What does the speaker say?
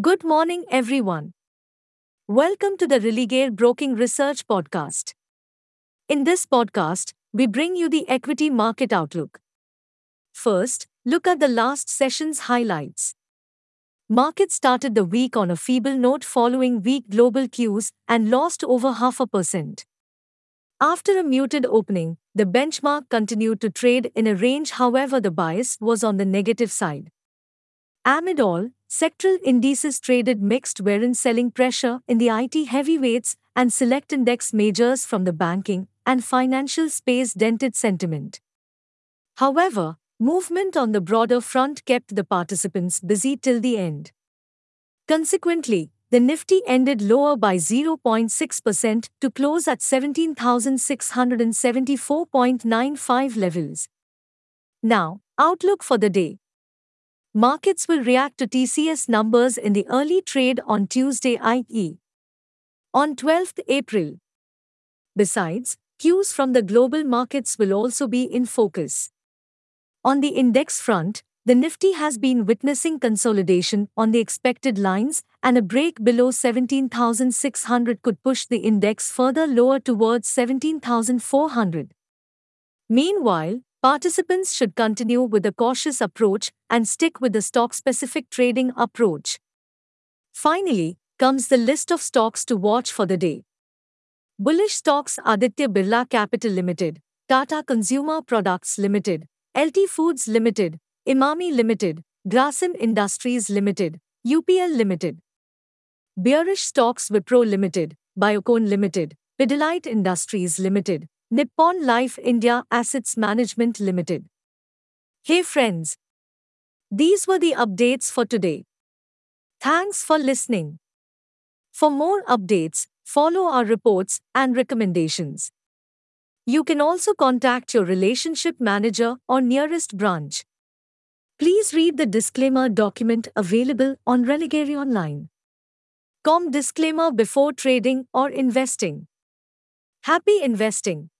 Good morning, everyone. Welcome to the Religare Broking Research Podcast. In this podcast, we bring you the equity market outlook. First, look at the last session's highlights. Market started the week on a feeble note following weak global cues and lost over half a percent. After a muted opening, the benchmark continued to trade in a range, however, the bias was on the negative side. Amid all, sectoral indices traded mixed wherein selling pressure in the IT heavyweights and select index majors from the banking and financial space dented sentiment. However, movement on the broader front kept the participants busy till the end. Consequently, the Nifty ended lower by 0.6% to close at 17,674.95 levels. Now, outlook for the day. Markets will react to TCS numbers in the early trade on Tuesday, i.e., on 12th April. Besides, cues from the global markets will also be in focus. On the index front, the Nifty has been witnessing consolidation on the expected lines, and a break below 17,600 could push the index further lower towards 17,400. Meanwhile, Participants should continue with a cautious approach and stick with the stock specific trading approach. Finally, comes the list of stocks to watch for the day. Bullish stocks Aditya Birla Capital Limited, Tata Consumer Products Limited, LT Foods Limited, Emami Limited, Grasim Industries Limited, UPL Limited. Bearish stocks Wipro Limited, Biocon Limited, Pidilite Industries Limited, Nippon Life India Assets Management Limited. Hey friends! These were the updates for today. Thanks for listening. For more updates, follow our reports and recommendations. You can also contact your relationship manager or nearest branch. Please read the disclaimer document available on Religare Online. Com disclaimer before trading or investing. Happy investing!